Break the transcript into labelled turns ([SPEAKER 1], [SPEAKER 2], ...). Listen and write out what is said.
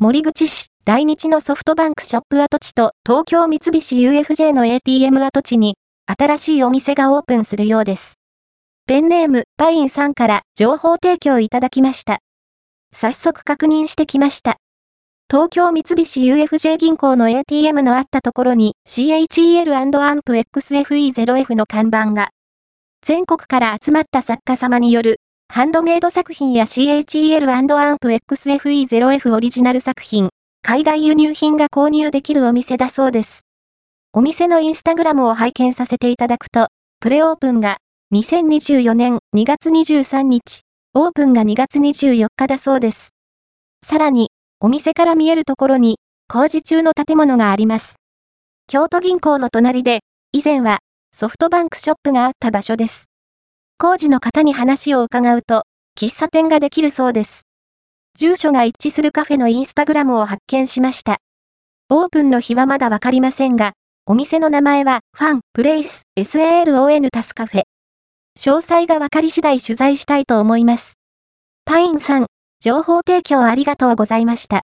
[SPEAKER 1] 森口市、大日のソフトバンクショップ跡地と東京三菱 UFJ の ATM 跡地に、新しいお店がオープンするようです。ペンネーム、パインさんから情報提供いただきました。早速確認してきました。東京三菱 UFJ 銀行の ATM のあったところに CHEL&AMPXFE0F の看板が、全国から集まった作家様によるハンドメイド作品や CHEL&AMPXFE0F オリジナル作品、海外輸入品が購入できるお店だそうです。お店のインスタグラムを拝見させていただくと、プレオープンが2024年2月23日、オープンが2月24日だそうです。さらに、お店から見えるところに工事中の建物があります。京都銀行の隣で、以前はソフトバンクショップがあった場所です。工事の方に話を伺うと、喫茶店ができるそうです。住所が一致するカフェのインスタグラムを発見しました。オープンの日はまだわかりませんが、お店の名前は、ファン、プレイス、SALON タスカフェ。詳細がわかり次第取材したいと思います。パインさん、情報提供ありがとうございました。